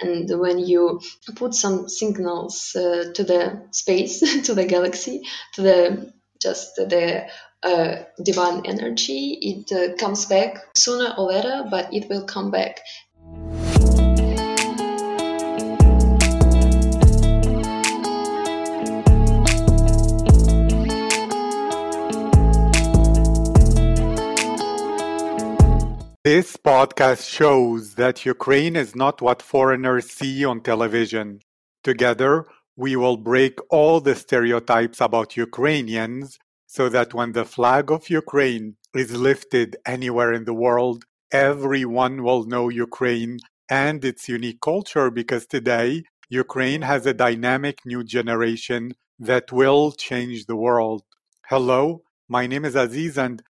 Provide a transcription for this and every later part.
And when you put some signals uh, to the space, to the galaxy, to the just the uh, divine energy, it uh, comes back sooner or later, but it will come back. This podcast shows that Ukraine is not what foreigners see on television. Together, we will break all the stereotypes about Ukrainians so that when the flag of Ukraine is lifted anywhere in the world, everyone will know Ukraine and its unique culture because today Ukraine has a dynamic new generation that will change the world. Hello, my name is Aziz and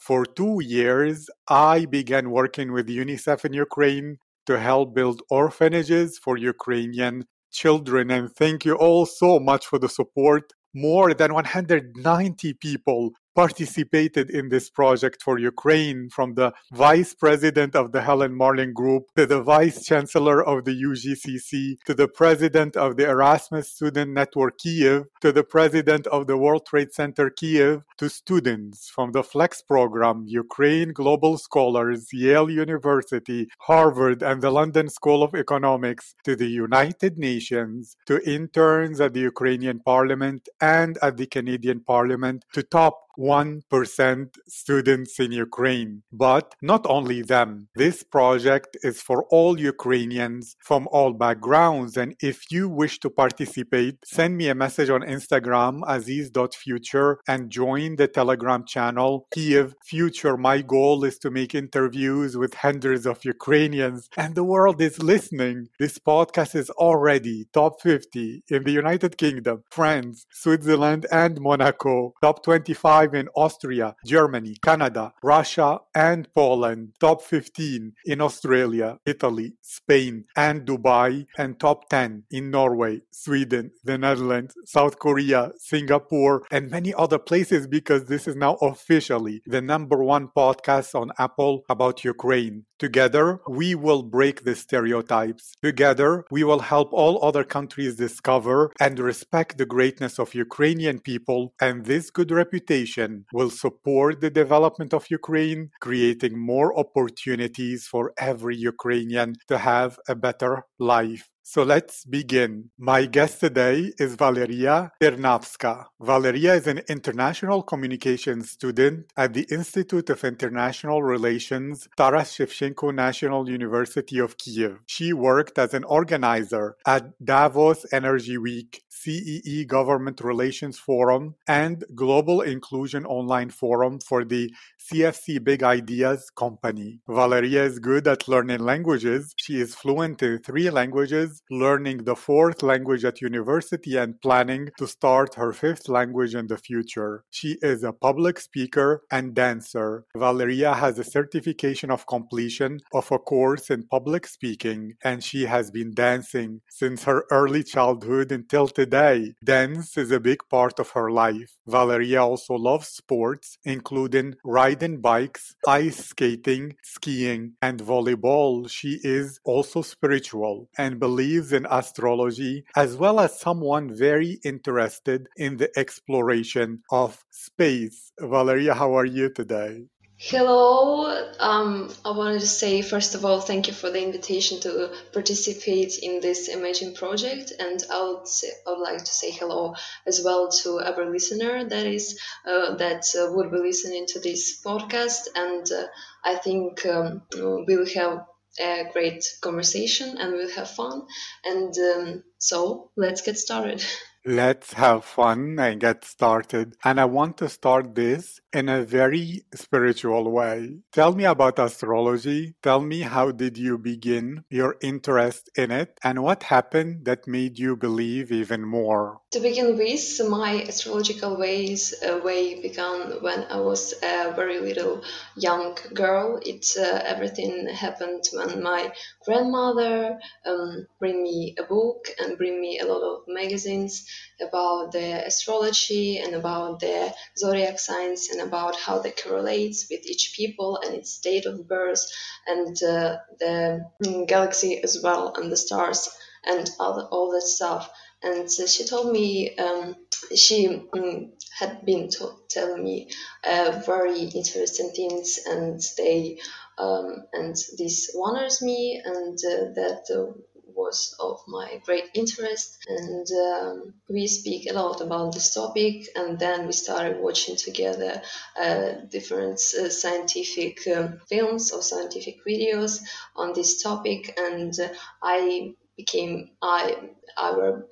for two years, I began working with UNICEF in Ukraine to help build orphanages for Ukrainian children. And thank you all so much for the support. More than 190 people participated in this project for Ukraine, from the vice president of the Helen Marlin Group to the vice chancellor of the UGCC to the president of the Erasmus Student Network Kiev to the president of the World Trade Center Kiev to students from the FLEX program, Ukraine Global Scholars, Yale University, Harvard, and the London School of Economics to the United Nations to interns at the Ukrainian Parliament and at the Canadian Parliament to top 1% students in Ukraine. But not only them, this project is for all Ukrainians from all backgrounds. And if you wish to participate, send me a message on Instagram, aziz.future, and join the Telegram channel, Kiev Future. My goal is to make interviews with hundreds of Ukrainians, and the world is listening. This podcast is already top 50 in the United Kingdom, France, Switzerland, and Monaco, top 25 in Austria, Germany, Canada, Russia, and Poland, top 15 in Australia, Italy, Spain, and Dubai, and top 10 in Norway, Sweden, the Netherlands, South Korea, Singapore, and many other places because this is now officially the number one podcast on Apple about Ukraine. Together, we will break the stereotypes. Together, we will help all other countries discover and respect the greatness of Ukrainian people and this good reputation will support the development of Ukraine, creating more opportunities for every Ukrainian to have a better life. So let's begin. My guest today is Valeria Ternavska. Valeria is an international communications student at the Institute of International Relations, Taras Shevchenko National University of Kiev. She worked as an organizer at Davos Energy Week, CEE Government Relations Forum, and Global Inclusion Online Forum for the CFC Big Ideas company. Valeria is good at learning languages. She is fluent in three languages learning the fourth language at university and planning to start her fifth language in the future. She is a public speaker and dancer. Valeria has a certification of completion of a course in public speaking, and she has been dancing since her early childhood until today. Dance is a big part of her life. Valeria also loves sports, including riding bikes, ice skating, skiing, and volleyball. She is also spiritual and believes in astrology, as well as someone very interested in the exploration of space. Valeria, how are you today? Hello. Um, I wanted to say, first of all, thank you for the invitation to participate in this amazing project. And I would, say, I would like to say hello as well to every listener that is uh, that uh, would be listening to this podcast. And uh, I think um, we'll have a great conversation and we'll have fun. And um, so let's get started. Let's have fun and get started. And I want to start this in a very spiritual way. Tell me about astrology. Tell me how did you begin your interest in it and what happened that made you believe even more? To begin with, my astrological ways uh, way began when I was a very little young girl. It uh, everything happened when my grandmother um, bring me a book and bring me a lot of magazines about the astrology and about the zodiac signs and about how they correlates with each people and its date of birth and uh, the galaxy as well and the stars and all, all that stuff. And uh, she told me um, she um, had been to- telling me uh, very interesting things, and they um, and this wonders me, and uh, that uh, was of my great interest. And um, we speak a lot about this topic. And then we started watching together uh, different uh, scientific um, films or scientific videos on this topic. And I became I I were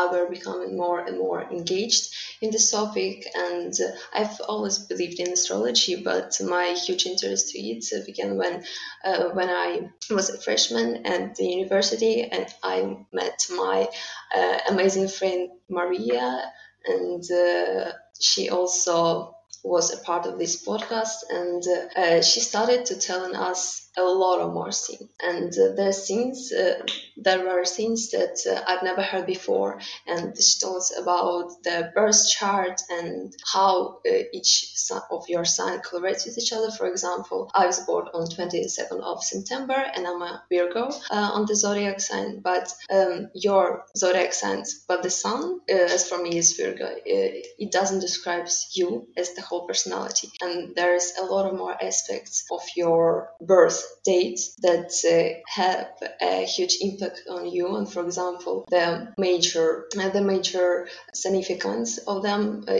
I were becoming more and more engaged in this topic, and I've always believed in astrology. But my huge interest to it began when uh, when I was a freshman at the university, and I met my uh, amazing friend Maria, and uh, she also was a part of this podcast, and uh, she started to telling us a lot of more things. And uh, there's things, uh, there things that uh, I've never heard before. And she talks about the birth chart and how uh, each of your sign correlates with each other. For example, I was born on 22nd of September and I'm a Virgo uh, on the zodiac sign, but um, your zodiac signs, but the sun, uh, as for me, is Virgo. it doesn't describe you as the whole personality. And there's a lot of more aspects of your birth dates that uh, have a huge impact on you. And for example, the major uh, the major significance of them uh,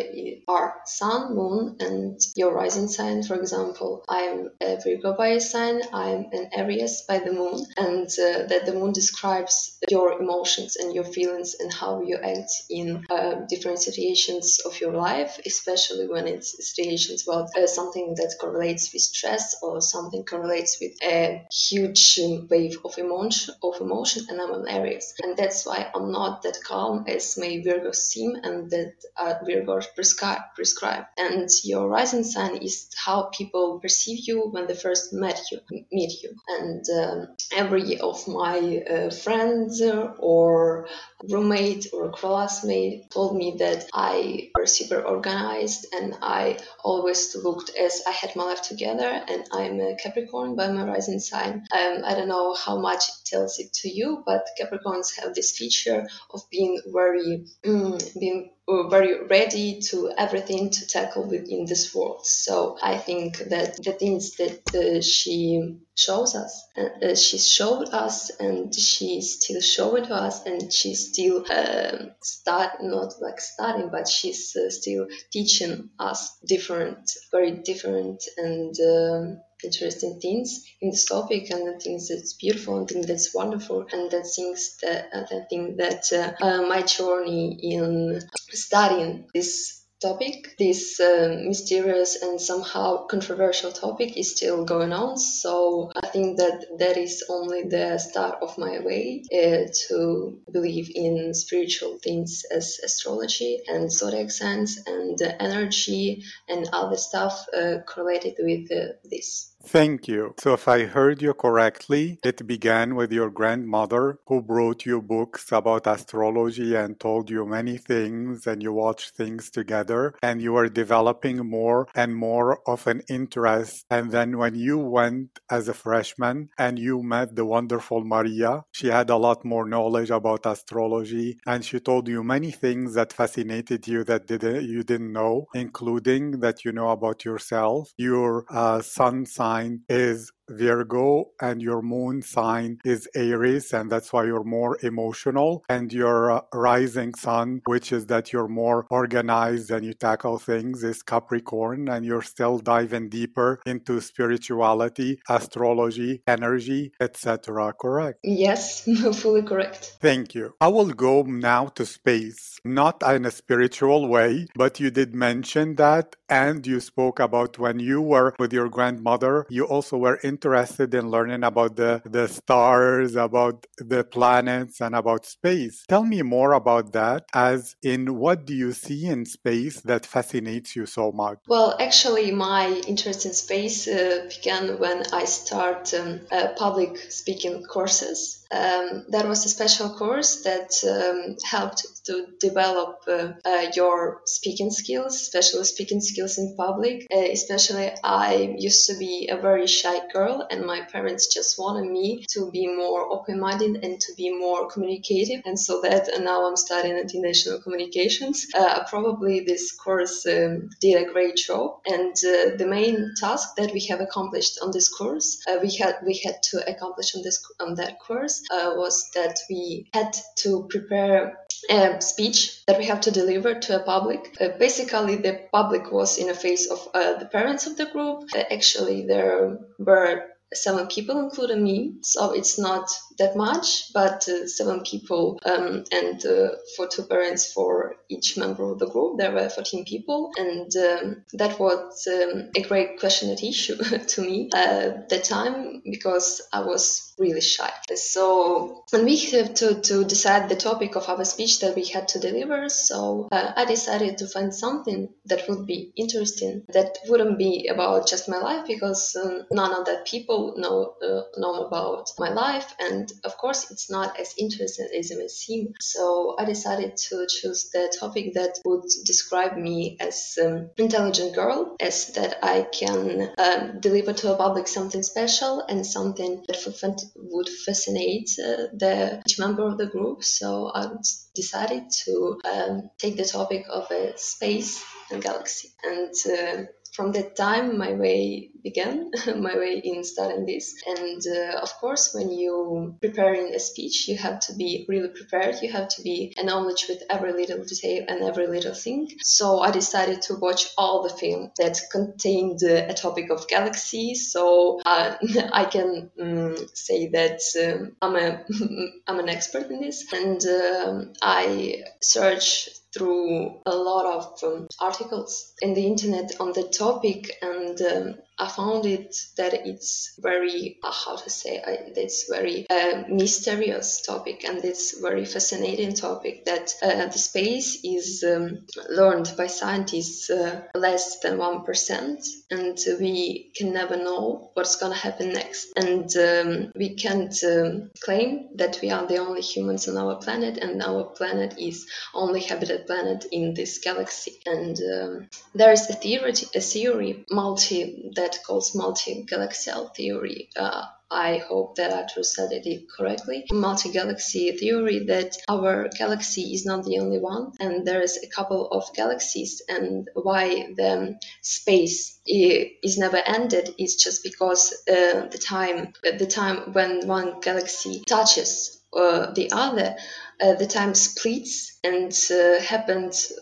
are Sun, Moon, and your rising sign. For example, I'm a Virgo by sign. I'm an Aries by the Moon, and uh, that the Moon describes your emotions and your feelings and how you act in different situations of your life, especially when it's situations uh, something that correlates with stress or something correlates with a huge wave of emotion of emotion and I'm Aries and that's why I'm not that calm as my Virgo seem and that uh, Virgos prescribe prescribe. And your rising sign is how people perceive you when they first met you meet you. And um, every of my uh, friends or roommate or a classmate told me that I was super organized and I always looked as I had my life together and I'm a Capricorn by my rising sign. Um, I don't know how much it tells it to you, but Capricorns have this feature of being very, mm, being very ready to everything to tackle within this world. So I think that the things that uh, she shows us, uh, she showed us, and she's still showing to us, and she's still uh, start not like starting, but she's uh, still teaching us different, very different, and um, interesting things in this topic and the things that's beautiful and things that's wonderful and the things that uh, I think that uh, uh, my journey in studying this topic. This uh, mysterious and somehow controversial topic is still going on. So I think that that is only the start of my way uh, to believe in spiritual things as astrology and zodiac signs and uh, energy and other stuff uh, correlated with uh, this. Thank you. So, if I heard you correctly, it began with your grandmother who brought you books about astrology and told you many things, and you watched things together, and you were developing more and more of an interest. And then, when you went as a freshman and you met the wonderful Maria, she had a lot more knowledge about astrology, and she told you many things that fascinated you that didn't, you didn't know, including that you know about yourself, your uh, sun sign is Virgo and your moon sign is Aries, and that's why you're more emotional. And your uh, rising sun, which is that you're more organized and you tackle things, is Capricorn, and you're still diving deeper into spirituality, astrology, energy, etc. Correct? Yes, fully correct. Thank you. I will go now to space, not in a spiritual way, but you did mention that, and you spoke about when you were with your grandmother, you also were interested in learning about the, the stars, about the planets, and about space. Tell me more about that, as in what do you see in space that fascinates you so much? Well, actually, my interest in space uh, began when I started um, uh, public speaking courses. Um, there was a special course that um, helped to develop uh, uh, your speaking skills, especially speaking skills in public. Uh, especially, I used to be a very shy girl, and my parents just wanted me to be more open-minded and to be more communicative. And so that, now I'm studying international communications. Uh, probably this course um, did a great job. And uh, the main task that we have accomplished on this course, uh, we had we had to accomplish on this on that course was that we had to prepare a speech that we have to deliver to a public. Uh, basically, the public was in a phase of uh, the parents of the group. Uh, actually, there were seven people, including me. So it's not that much, but uh, seven people um, and uh, for two parents for each member of the group. There were 14 people, and um, that was um, a great question at issue to me at the time because I was really shy. So when we had to, to decide the topic of our speech that we had to deliver, so uh, I decided to find something that would be interesting, that wouldn't be about just my life because um, none of that people know uh, know about my life, and of course it's not as interesting as it may seem. So I decided to choose the topic that would describe me as um, intelligent girl, as that I can um, deliver to a public something special and something that would would fascinate uh, the each member of the group. So I decided to um, take the topic of a space and galaxy and uh, from that time my way began my way in studying this. And uh, of course when you preparing a speech you have to be really prepared. You have to be a knowledge with every little detail and every little thing. So i decided to watch all the film that contained uh, a topic of galaxies so uh, i can um, say that um, i'm a i'm an expert in this. And um, i search through a lot of um, articles in the internet on the topic and um, I found it that it's very uh, how to say it's very uh, mysterious topic and it's very fascinating topic that uh, the space is um, learned by scientists uh, less than one percent and we can never know what's gonna happen next. And um, we can't um, claim that we are the only humans on our planet and our planet is only habited planet in this galaxy. And um, there is a theory a theory multi that that calls multi-galaxial theory. Uh, I hope that I translated it correctly. Multi-galaxy theory that our galaxy is not the only one, and there is a couple of galaxies, and why the space is never ended is just because uh, the time, the time when one galaxy touches uh, the other, uh, the time splits and uh,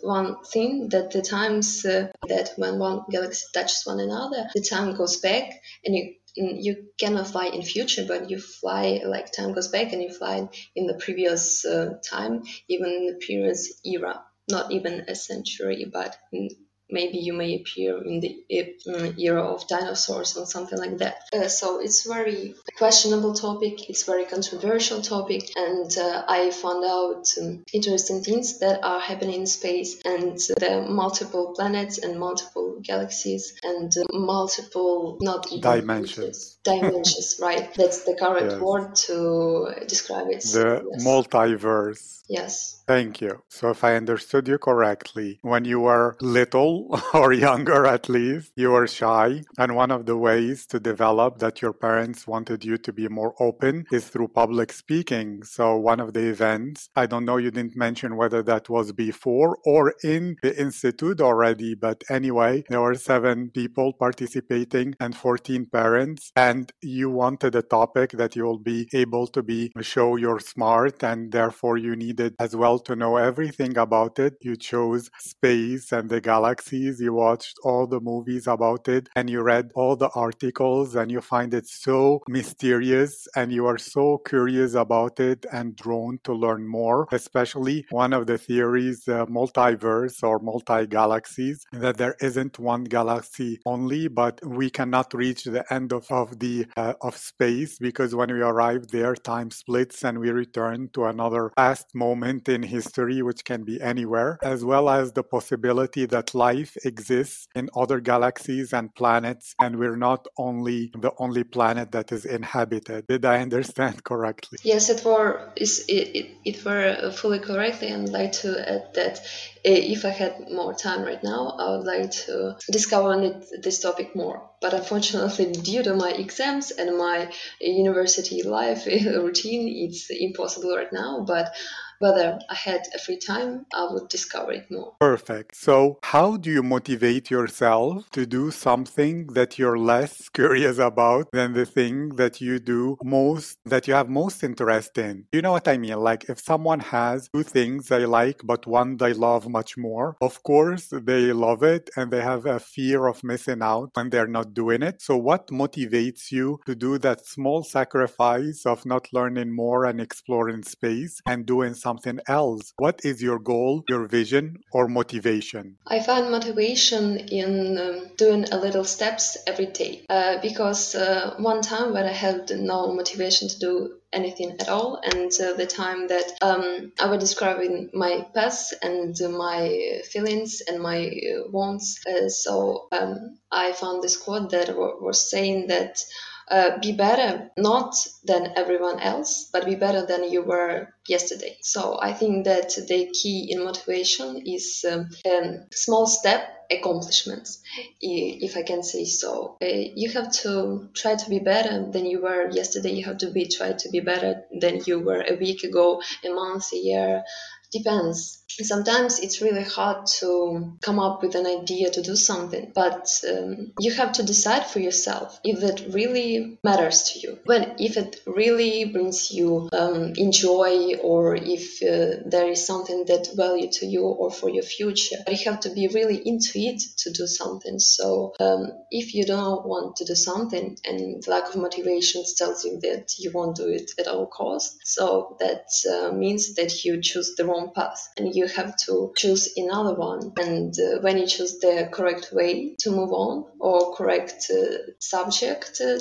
one thing that the times uh, that when one galaxy touches one another, the time goes back and you you cannot fly in future, but you fly like time goes back and you fly in the previous uh, time, even in the previous era, not even a century, but in maybe you may appear in the mm, era of dinosaurs or something like that. Uh, so it's very questionable topic. It's very controversial topic, and uh, I found out um, interesting things that are happening in space and the multiple planets and multiple galaxies and uh, multiple not dimensions. Dimensions, right? That's the correct yes. word to describe it. The yes. multiverse. Yes. Thank you. So, if I understood you correctly, when you were little, or younger at least, you were shy. And one of the ways to develop that your parents wanted you to be more open is through public speaking. So one of the events, I don't know, you didn't mention whether that was before or in the institute already, but anyway, there were seven people participating and 14 parents. And you wanted a topic that you will be able to be show you're smart and therefore you needed as well to know everything about it. You chose space and the You watched all the movies about it and you read all the articles and you find it so mysterious and you are so curious about it and drawn to learn more, especially one of the theories, uh, multiverse or multi galaxies, that there isn't one galaxy only, but we cannot reach the end of, of the uh, of space because when we arrive there, time splits and we return to another past moment in history, which can be anywhere, as well as the possibility that life exists in other galaxies and planets, and we're not only the only planet that is inhabited. Did I understand correctly? Yes, it were it, it, it were fully correctly, and I'd like to add that eh, if I had more time right now, I would like to discover this topic more. But unfortunately, due to my exams and my university life routine, it's impossible right now. But whether I had a free time, I would discover it more. Perfect. So, how do you motivate yourself to do something that you're less curious about than the thing that you do most, that you have most interest in? You know what I mean? Like, if someone has two things they like, but one they love much more, of course, they love it and they have a fear of missing out when they're not doing it. So, what motivates you to do that small sacrifice of not learning more and exploring space and doing something? Something else. What is your goal, your vision, or motivation? I find motivation in um, doing a little steps every day uh, because uh, one time when I had no motivation to do anything at all and uh, the time that um, I was describing my past and my feelings and my wants uh, so um, I found this quote that was saying that uh, be better not than everyone else but be better than you were yesterday. So i think that the key in motivation is um, a small step accomplishments if i can say so. Uh, you have to try to be better than you were yesterday. You have to be try to be better than you were a week ago a month a year depends. Sometimes it's really hard to come up with an idea to do something but um, you have to decide for yourself if that really matters to you. When if it really brings you um, enjoy or if uh, there is something that value to you or for your future but you have to be really into it to do something. So um, if you don't want to do something and lack of motivation tells you that you won't do it at all costs so that uh, means that you choose the wrong path and you have to choose another one. And uh, when you choose the correct way to move on or correct uh, subject uh,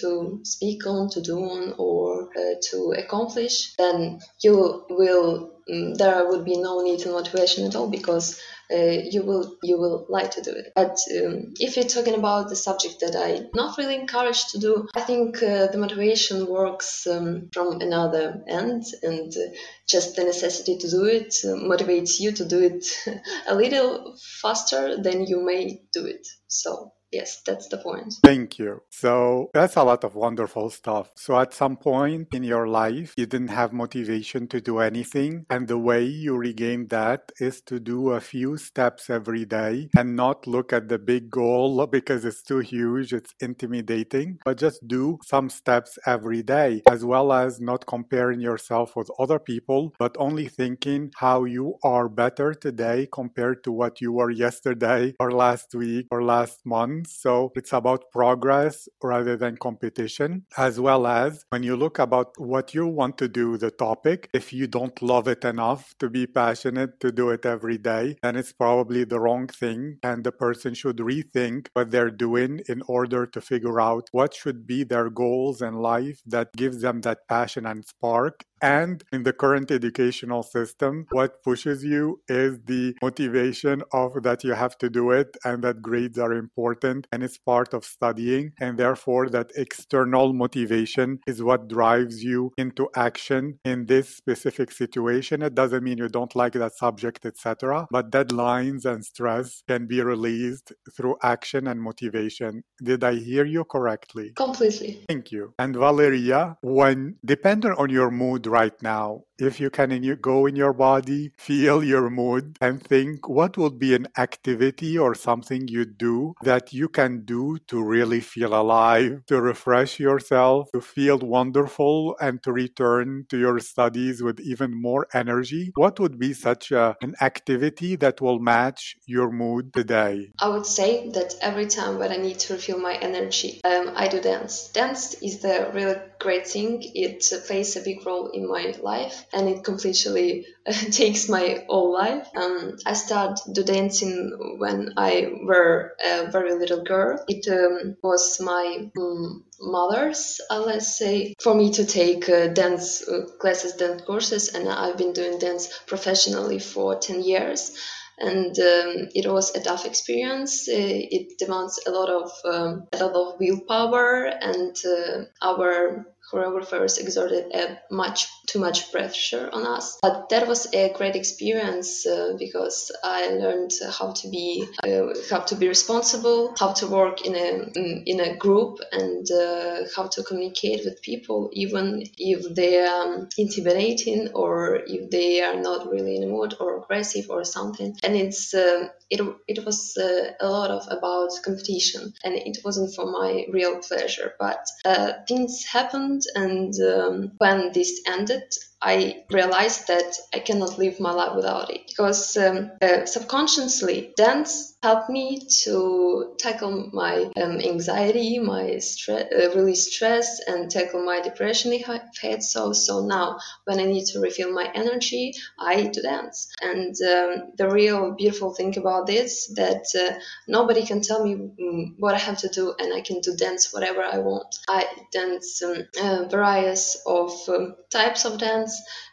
to speak on, to do on, or uh, to accomplish, then you will. Um, there would be no need to motivation at all because uh, you will you will like to do it. But um, if you're talking about the subject that I'm not really encouraged to do, I think uh, the motivation works um, from another end, and uh, just the necessity to do it motivates you to do it a little faster than you may do it. So yes, that's the point. Thank you. So that's a lot of wonderful stuff. So at some point in your life, you didn't have motivation to do anything. And the way you regain that is to do a few steps every day and not look at the big goal because it's too huge, it's intimidating, but just do some steps every day, as well as not comparing yourself with other people, but only thinking how you are better today compared to what you were yesterday or last week or last month so it's about progress rather than competition, as well as when you look about what you want to do, the topic, if you don't love it enough to be passionate to do it every day, then it's probably the wrong thing. And the person should rethink what they're doing in order to figure out what should be their goals in life that gives them that passion and spark And in the current educational system, what pushes you is the motivation of that you have to do it and that grades are important and it's part of studying. And therefore, that external motivation is what drives you into action in this specific situation. It doesn't mean you don't like that subject, etc. But deadlines and stress can be released through action and motivation. Did I hear you correctly? Completely. Thank you. And Valeria, when dependent on your mood right now, if you can in you, go in your body, feel your mood, and think what would be an activity or something you do that you can do to really feel alive, to refresh yourself, to feel wonderful, and to return to your studies with even more energy? What would be such a, an activity that will match your mood today? I would say that every time when I need to refill my energy, um, I do dance. Dance is the really great thing. It plays a big role in my life and it completely takes my whole life. Um, I started do dancing when I were a very little girl. It um, was my um, mother's, uh, let's say, for me to take uh, dance uh, classes, dance courses, and I've been doing dance professionally for 10 years and um, it was a tough experience. Uh, it demands a lot of um, a lot of willpower, and uh, our choreographers exerted a much too much pressure on us. But that was a great experience uh, because I learned how to be uh, how to be responsible, how to work in a in a group, and uh, how to communicate with people, even if they are um, intimidating or if they are not really in a mood or aggressive or something. And it's uh, it it was uh, a lot of about competition, and it wasn't for my real pleasure. But uh, things happened, and um, when this ended, I realized that I cannot live my life without it because um, uh, subconsciously dance helped me to tackle my um, anxiety, my stress, uh, release stress, and tackle my depression if I had so. So now, when I need to refill my energy, I do dance. And um, the real beautiful thing about this that uh, nobody can tell me um, what I have to do, and I can do dance whatever I want. I dance um, uh, various of um, types of dance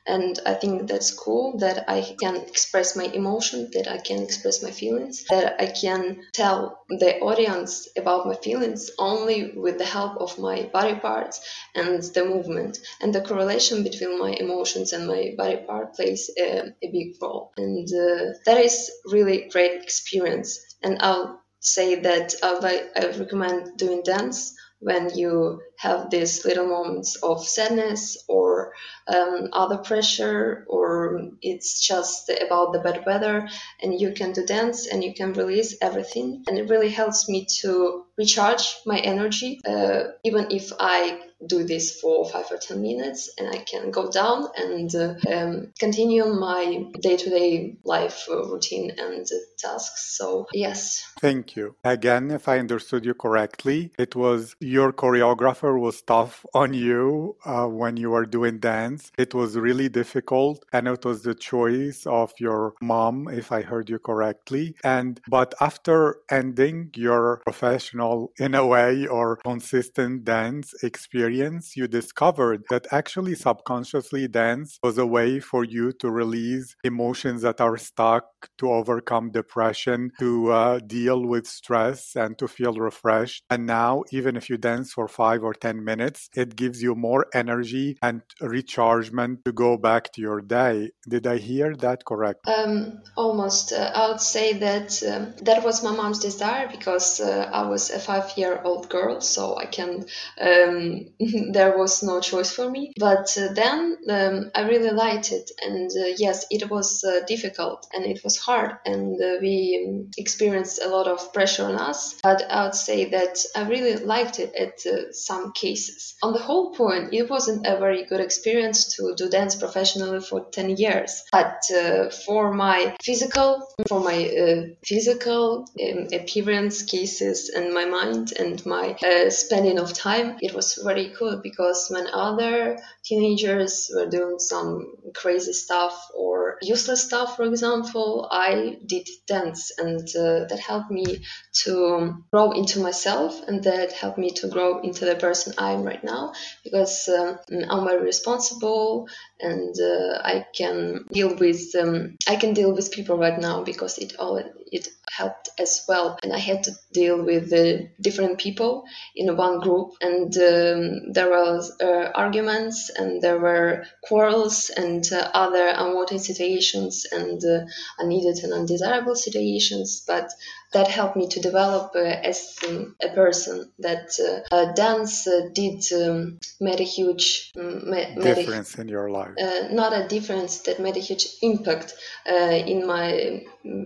and i think that's cool that i can express my emotion that i can express my feelings that i can tell the audience about my feelings only with the help of my body parts and the movement. And the correlation between my emotions and my body part plays a, a big role. And uh, that is really great experience. And i'll say that I, I recommend doing dance when you have these little moments of sadness or um, other pressure or it's just about the bad weather and you can do dance and you can release everything and it really helps me to recharge my energy uh, even if i do this for five or ten minutes and I can go down and uh, um, continue my day to day life uh, routine and tasks. So, yes. Thank you. Again, if I understood you correctly, it was your choreographer was tough on you uh, when you were doing dance. It was really difficult and it was the choice of your mom, if I heard you correctly. And but after ending your professional, in a way, or consistent dance experience, experience, you discovered that actually subconsciously dance was a way for you to release emotions that are stuck, to overcome depression, to uh, deal with stress, and to feel refreshed. And now, even if you dance for five or 10 minutes, it gives you more energy and rechargement to go back to your day. Did I hear that correct? Um, almost. Uh, I would say that um, that was my mom's desire because uh, I was a five year old girl, so I can um, there was no choice for me. But uh, then um, I really liked it, and uh, yes, it was uh, difficult and it was hard, and uh, we um, experienced a lot of pressure on us. But I would say that I really liked it at uh, some cases. On the whole point, it wasn't a very good experience to do dance professionally for 10 years. But uh, for my physical, for my physical um, appearance cases and my mind and my spending of time, it was very cool because when other teenagers were doing some crazy stuff or useless stuff, for example, I did dance and uh, that helped me to grow into myself and that helped me to grow into the person person I am right now because um, I'm very responsible and uh, I can deal with um, I can deal with people right now because it all it helped as well and I had to deal with uh, different people in one group and um, there were uh, arguments and there were quarrels and uh, other unwanted situations and uh, unneeded and undesirable situations but that helped me to develop uh, as um, a person. That uh, uh dance uh, did um, made a huge um, difference a, in your life. Uh, not a difference that made a huge impact in my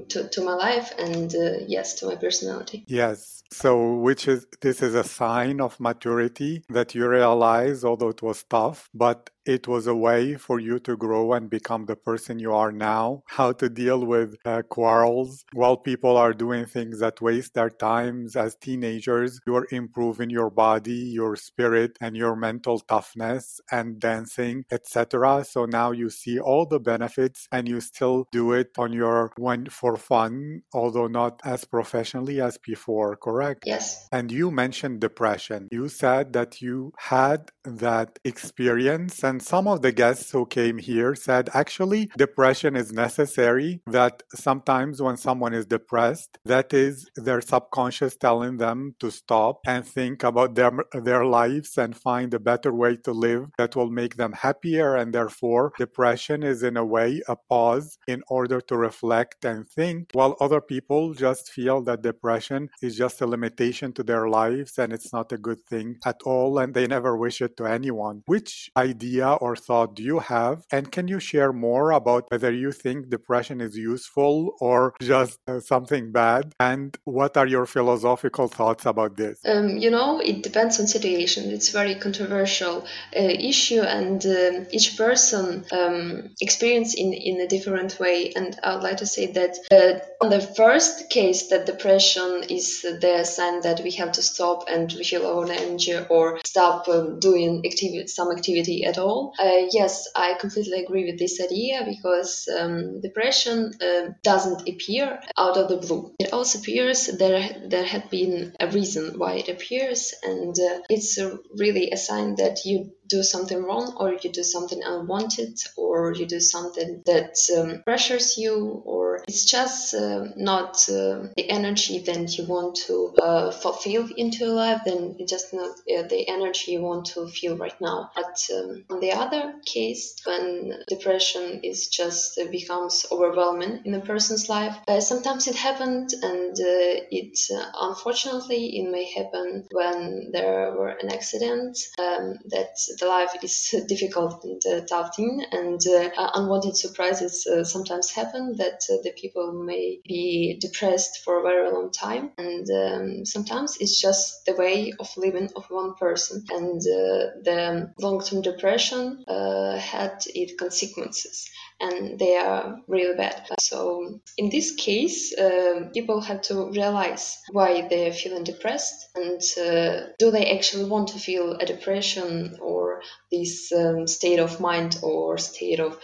to, to my life and Uh, yes to my personality. Yes. So, which is this is a sign of maturity that you realize, although it was tough, but it was a way for you to grow and become the person you are now. How to deal with uh, quarrels while people are doing things that waste their times as teenagers. You are improving your body, your spirit, and your mental toughness and dancing, etc. So now you see all the benefits, and you still do it on your one for fun, although not as professionally as before. Correct? correct? Yes. And you mentioned depression. You said that you had that experience, and some of the guests who came here said actually depression is necessary, that sometimes when someone is depressed, that is their subconscious telling them to stop and think about their, their lives and find a better way to live that will make them happier. And therefore, depression is in a way a pause in order to reflect and think, while other people just feel that depression is just a limitation to their lives and it's not a good thing at all and they never wish it to anyone. Which idea or thought do you have? And can you share more about whether you think depression is useful or just uh, something bad? And what are your philosophical thoughts about this? Um, you know, it depends on situation. It's very controversial uh, issue and uh, each person um, experience in, in a different way. And I would like to say that uh, on the first case that depression is the sign that we have to stop and we refill our energy or stop um, doing activity, some activity at all. Uh, yes, I completely agree with this idea because um, depression uh, doesn't appear out of the blue. It also appears there there had been a reason why it appears, and uh, it's really a sign that you do something wrong or you do something unwanted or you do something that um, pressures you or it's just uh, not uh, the energy that you want to uh, fulfill into your life then it's just not uh, the energy you want to feel right now. But um, on the other case when depression is just uh, becomes overwhelming in a person's life uh, sometimes it happened and it unfortunately it may happen when there were an accident um, that the life is difficult and uh, tough thing, and uh, unwanted surprises uh, sometimes happen that the people may be depressed for a very long time, and um, sometimes it's just the way of living of one person, and the long-term depression had its consequences and they are really bad. So in this case, uh, people have to realize why they're feeling depressed and uh, do they actually want to feel a depression or this um, state of mind or state of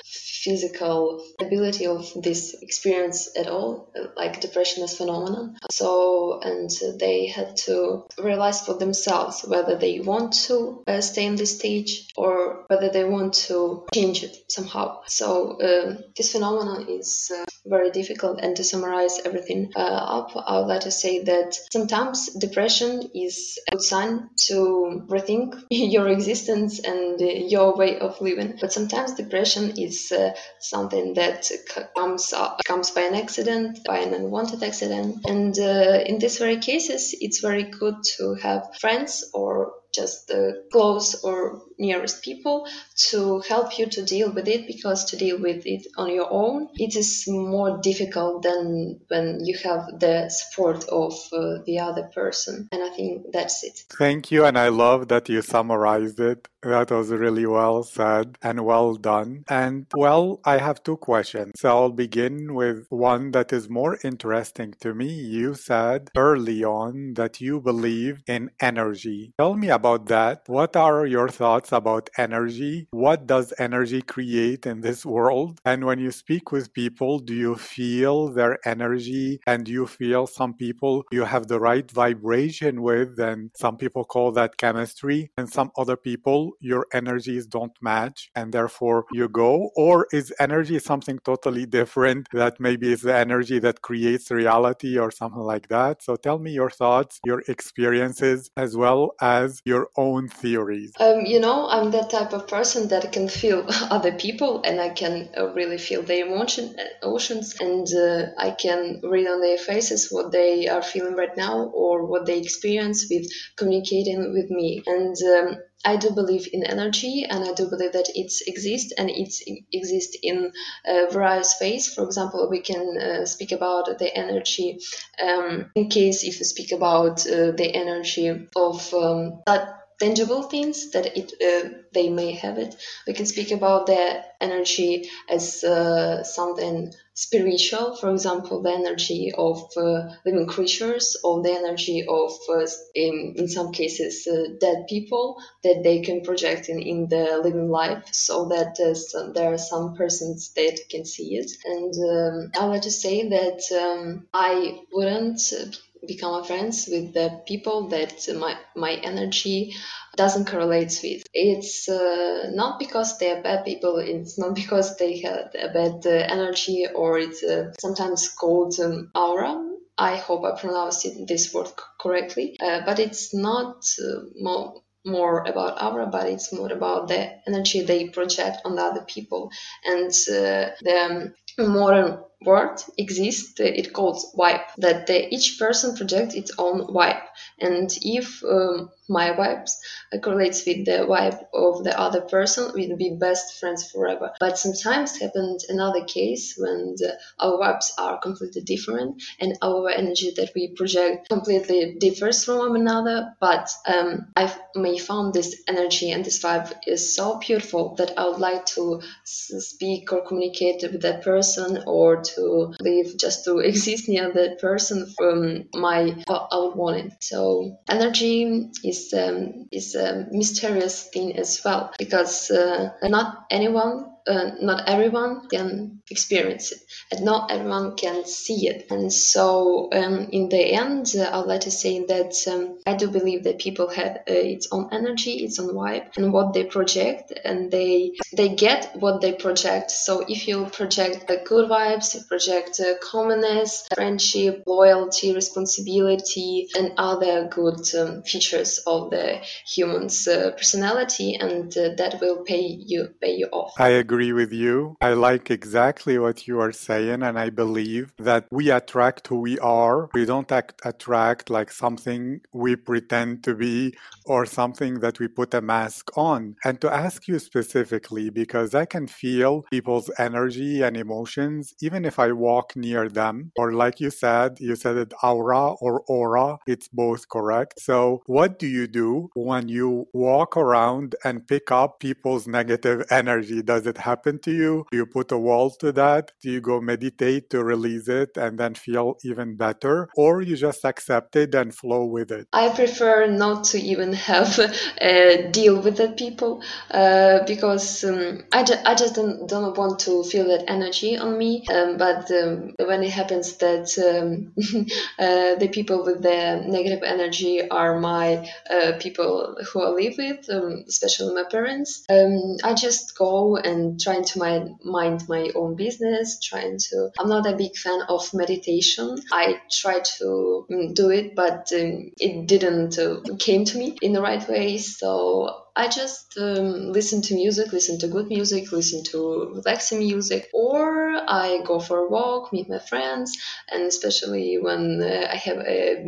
physical ability of this experience at all, like depression as phenomenon. So, and they had to realize for themselves whether they want to uh, stay in this stage or whether they want to change it somehow. So, uh, this phenomenon is uh, very difficult. And to summarize everything uh, up, I would like to say that sometimes depression is a good sign to rethink your existence and uh, your way of living. But sometimes depression is uh, something that comes comes by an accident, by an unwanted accident. And uh, in these very cases, it's very good to have friends or just the close or nearest people to help you to deal with it because to deal with it on your own it is more difficult than when you have the support of uh, the other person and i think that's it thank you and i love that you summarized it that was really well said and well done. And well, I have two questions. So I'll begin with one that is more interesting to me. You said early on that you believe in energy. Tell me about about that. What are your thoughts about energy? What does energy create in this world? And when you speak with people, do you feel their energy and do you feel some people you have the right vibration with and some people call that chemistry and some other people your energies don't match and therefore you go or is energy something totally different that maybe is the energy that creates reality or something like that so tell me your thoughts your experiences as well as your own theories? Um, you know i'm that type of person that can feel other people and i can uh, really feel their emotion emotions and uh, i can read on their faces what they are feeling right now or what they experience with communicating with me. And um, I do believe in energy, and I do believe that it exists, and it exists in uh, various ways. For example, we can uh, speak about the energy. Um, in case if we speak about uh, the energy of um, that tangible things that it uh, they may have it. We can speak about the energy as uh, something spiritual, for example, the energy of uh, living creatures, or the energy of, uh, in, in some cases, uh, dead people that they can project in, in the living life, so that some, there are some persons that can see it. And um, I want to say that um, I wouldn't become friends with the people that my, my energy doesn't correlate with. It's uh, not because they are bad people, it's not because they have a bad uh, energy or it's uh, sometimes called um, aura. I hope I pronounced it, this word correctly, uh, but it's not uh, more more about aura, but it's more about the energy they project on the other people. And uh, the modern word exists, it called vibe, that each person projects its own vibe. And if um, my vibes correlates with the vibe of the other person, we'll be best friends forever. But sometimes happened another case when the, our vibes are completely different and our energy that we project completely differs from one another. But um, I may found this energy and this vibe is so beautiful that I would like to speak or communicate with that person or to live just to exist near that person from my I would. So energy is um, is a mysterious thing as well because uh, not anyone uh, not everyone can experience it and not everyone can see it. And so um, in the end uh, i'd like to say that um, i do believe that people have uh, its own energy its own vibe and what they project and they they get what they project. So if you project the good vibes you project uh, calmness friendship loyalty responsibility and other good um, features of the human's uh, personality and uh, that will pay you pay you off. I agree agree with you. I like exactly what you are saying, and I believe that we attract who we are. We don't act, attract like something we pretend to be or something that we put a mask on. And to ask you specifically, because I can feel people's energy and emotions even if I walk near them, or like you said, you said it aura or aura, it's both correct. So, what do you do when you walk around and pick up people's negative energy? Does it happen to you? Do you put a wall to that? Do you go meditate to release it and then feel even better? Or you just accept it and flow with it? I prefer not to even have a deal with the people uh, because um, I, ju- I just don't, don't want to feel that energy on me. Um, but um, when it happens that um, uh, the people with the negative energy are my uh, people who I live with, um, especially my parents, um, I just go and trying to mind my own business, trying to. I'm not a big fan of meditation. I tried to um, do it, but um, it didn't uh, came to me in the right way. So I just um, listen to music, listen to good music, listen to relaxing music, or I go for a walk, meet my friends, and especially when uh, I have a,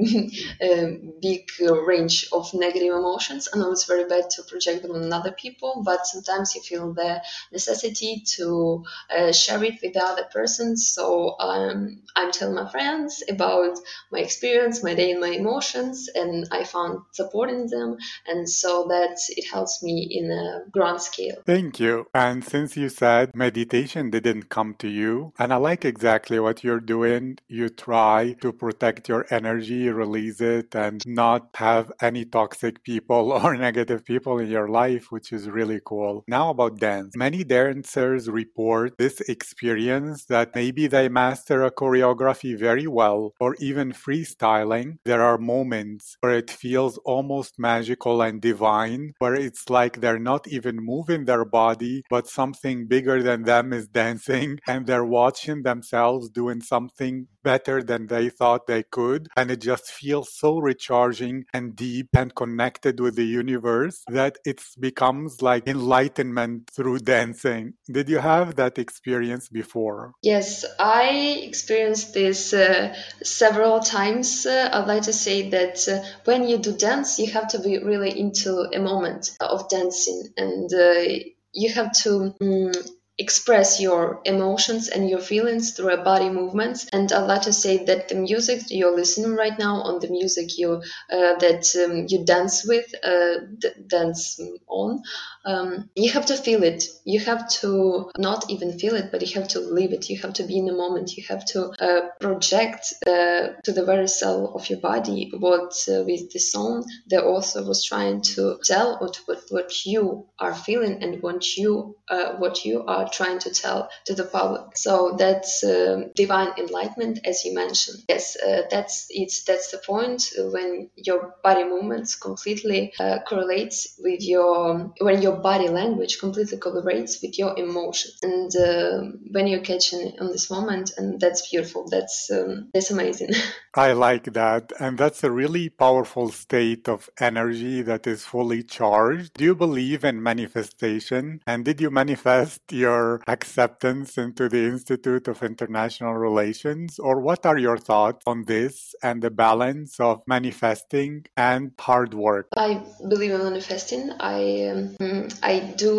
a, big range of negative emotions, I know it's very bad to project them on other people, but sometimes you feel the necessity to uh, share it with the other person. So um, I'm telling my friends about my experience, my day, and my emotions, and I found support in them, and so that it helps helps me in a grand scale. Thank you. And since you said meditation didn't come to you, and I like exactly what you're doing, you try to protect your energy, release it, and not have any toxic people or negative people in your life, which is really cool. Now about dance. Many dancers report this experience that maybe they master a choreography very well or even freestyling. There are moments where it feels almost magical and divine, where it's like they're not even moving their body, but something bigger than them is dancing and they're watching themselves doing something better than they thought they could. And it just feels so recharging and deep and connected with the universe that it becomes like enlightenment through dancing. Did you have that experience before? Yes, I experienced this uh, several times. Uh, I'd like to say that uh, when you do dance, you have to be really into a moment of dancing and uh, you have to um, express your emotions and your feelings through a body movements and i'd like to say that the music you're listening right now on the music you uh, that um, you dance with uh, d- dance on um, you have to feel it. You have to not even feel it but you have to live it. You have to be in the moment. You have to uh, project uh, to the very cell of your body what uh, with the song the author was trying to tell or what, what you are feeling and what you uh, what you are trying to tell to the public. So that's um, divine enlightenment, as you mentioned. Yes, uh, that's it's that's the point when your body movements completely uh, correlates with your when your body language completely correlates with your emotions, and uh, when you're catching on this moment, and that's beautiful. That's um, that's amazing. I like that, and that's a really powerful state of energy that is fully charged. Do you believe in manifestation? And did you manifest your your acceptance into the Institute of International Relations? Or what are your thoughts on this and the balance of manifesting and hard work? I believe in manifesting. I um, I do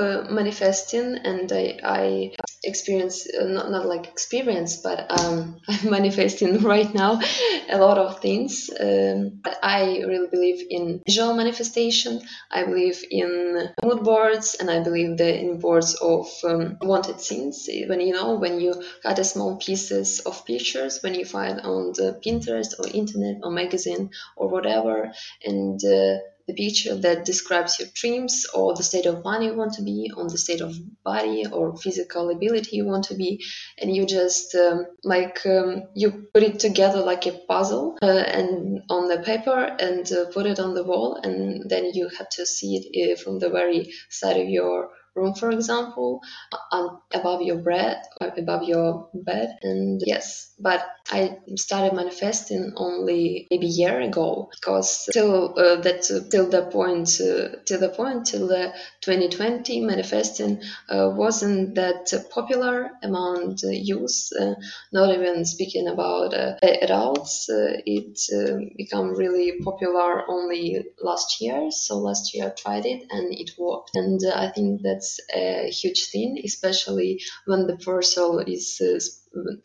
uh, manifesting, and I, I experience uh, not, not like experience, but um, I'm manifesting right now a lot of things. Um, I really believe in visual manifestation. I believe in mood boards, and I believe the in boards of um, wanted scenes when you know when you cut a small pieces of pictures when you find on the pinterest or internet or magazine or whatever and uh, the picture that describes your dreams or the state of mind you want to be on the state of body or physical ability you want to be and you just um, like um, you put it together like a puzzle uh, and on the paper and uh, put it on the wall and then you have to see it uh, from the very side of your room, for example, on, above your bed, above your bed. And yes, but I started manifesting only maybe a year ago because till uh, that uh, till the point uh, till the point till the 2020 manifesting uh, wasn't that popular among youth. Uh, not even speaking about uh, adults, it became really popular only last year. So last year I tried it and it worked, and I think that that's a huge thing, especially when the portal is uh,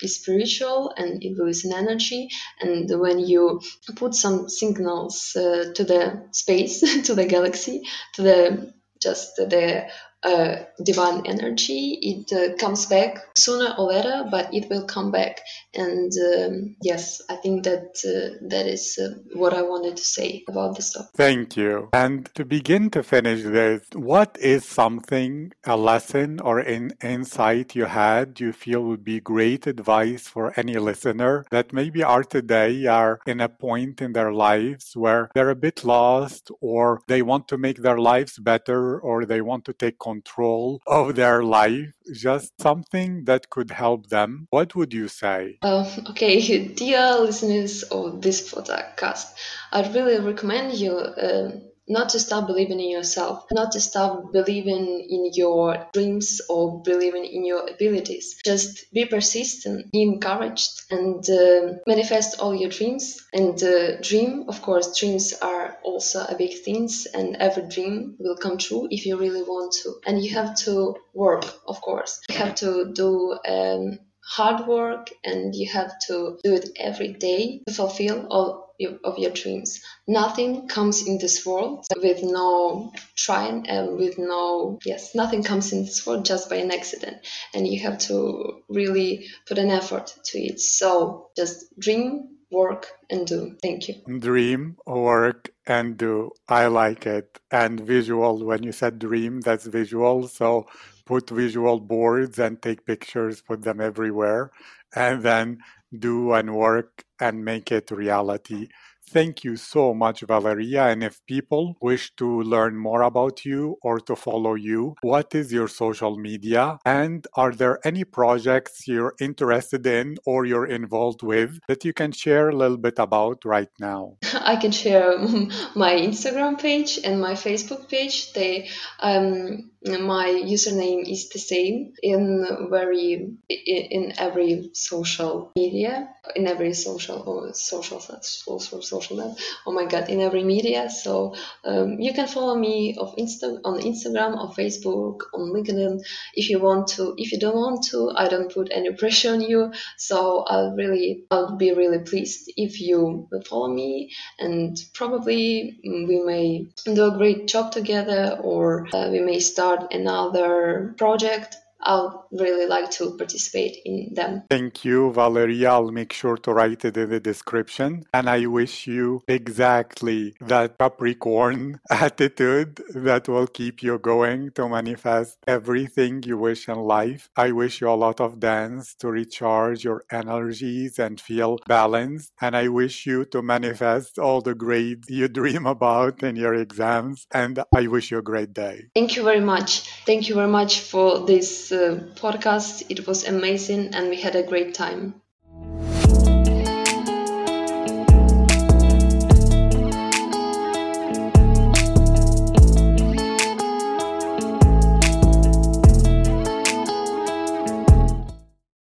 is spiritual and it is an energy. And when you put some signals uh, to the space to the galaxy to the just the uh, divine energy. It uh, comes back sooner or later, but it will come back. And um, yes, I think that uh, that is uh, what I wanted to say about this topic. Thank you. And to begin to finish this, what is something, a lesson or an insight you had you feel would be great advice for any listener that maybe are today are in a point in their lives where they're a bit lost or they want to make their lives better or they want to take control of their life, just something that could help them, what would you say? Uh, okay, dear listeners of this podcast, I'd really recommend you. Uh, not to stop believing in yourself, not to stop believing in your dreams or believing in your abilities. Just be persistent, be encouraged, and uh, manifest all your dreams. And uh, dream, of course, dreams are also a big thing, and every dream will come true if you really want to. And you have to work, of course. You have to do. Um, hard work and you have to do it every day to fulfill all of your dreams. Nothing comes in this world with no trying and with no yes, nothing comes in this world just by an accident, and you have to really put an effort to it. So just dream, work, and do. Thank you. Dream, work, and do. I like it. And visual. When you said dream, that's visual. So put visual boards and take pictures, put them everywhere, and then do and work and make it reality. Thank you so much, Valeria. And if people wish to learn more about you or to follow you, what is your social media? And are there any projects you're interested in or you're involved with that you can share a little bit about right now? I can share my Instagram page and my Facebook page. They um, my username is the same in very in every social media in every social or social social social net oh my god in every media. So um, you can follow me of Insta on Instagram or Facebook on LinkedIn. If you want to if you don't want to I don't put any pressure on you. So I'll really I'll be really pleased if you follow me. And probably we may do a great job together or uh, we may start start another project I'll really like to participate in them. Thank you, Valeria. I'll make sure to write it in the description. And I wish you exactly that Capricorn attitude that will keep you going to manifest everything you wish in life. I wish you a lot of dance to recharge your energies and feel balanced. And I wish you to manifest all the grades you dream about in your exams. And I wish you a great day. Thank you very much. Thank you very much for uh, podcast. It was amazing and we had a great time.